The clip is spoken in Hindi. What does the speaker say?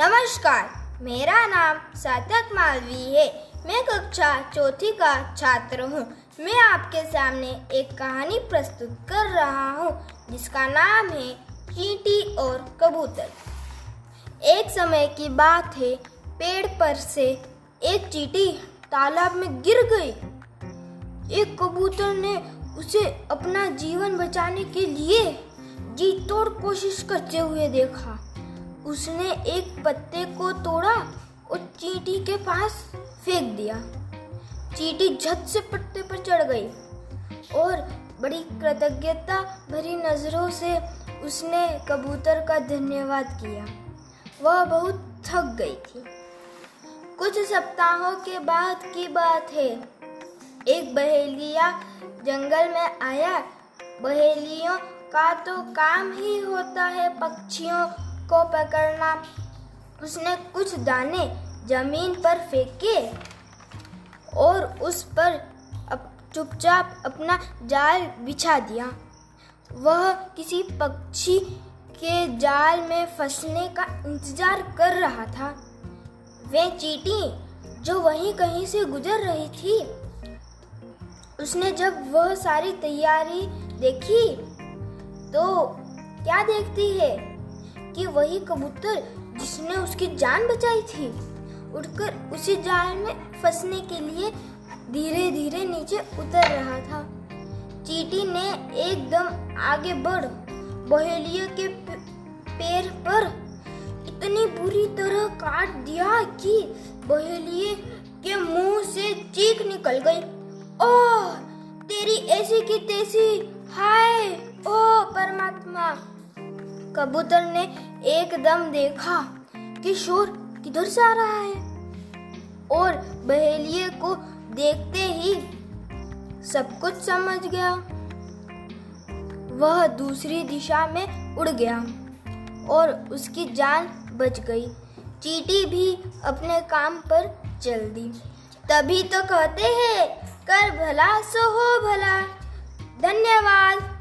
नमस्कार, मेरा नाम सातक मालवी है। मैं कक्षा चौथी का छात्र हूँ। मैं आपके सामने एक कहानी प्रस्तुत कर रहा हूँ, जिसका नाम है चींटी और कबूतर। एक समय की बात है, पेड़ पर से एक चींटी तालाब में गिर गई। एक कबूतर ने उसे अपना जीवन बचाने के लिए जी तोड़ कोशिश करते हुए देखा। उसने एक पत्ते को तोड़ा और चींटी के पास फेंक दिया। चींटी झट से पत्ते पर चढ़ गई और बड़ी कृतज्ञता भरी नज़रों से उसने कबूतर का धन्यवाद किया। वह बहुत थक गई थी। कुछ सप्ताहों के बाद की बात है। एक बहेलिया जंगल में आया। बहेलियों का तो काम ही होता है पक्षियों को पकड़ना। उसने कुछ दाने ज़मीन पर फेंके और उस पर चुपचाप अपना जाल बिछा दिया। वह किसी पक्षी के जाल में फंसने का इंतज़ार कर रहा था। वे चीटी जो वहीं कहीं से गुजर रही थी। उसने जब वह सारी तैयारी देखी तो क्या देखती है? कि वही कबूतर जिसने उसकी जान बचाई थी उठकर उसी जाल में फंसने के लिए धीरे धीरे नीचे उतर रहा था। चीटी ने एकदम आगे बढ़, बहेलिया के पैर पर इतनी बुरी तरह काट दिया कि बहेलिए के मुँह से चीख निकल गई। ओह, तेरी ऐसी की तैसी, हाय ओ कबूतर ने एकदम देखा कि शोर किधर से आ रहा है। और बहेलिए को देखते ही सब कुछ समझ गया। वह दूसरी दिशा में उड़ गया और उसकी जान बच गई। चीटी भी अपने काम पर चल दी। तभी तो कहते हैं, कर भला सो हो भला। धन्यवाद।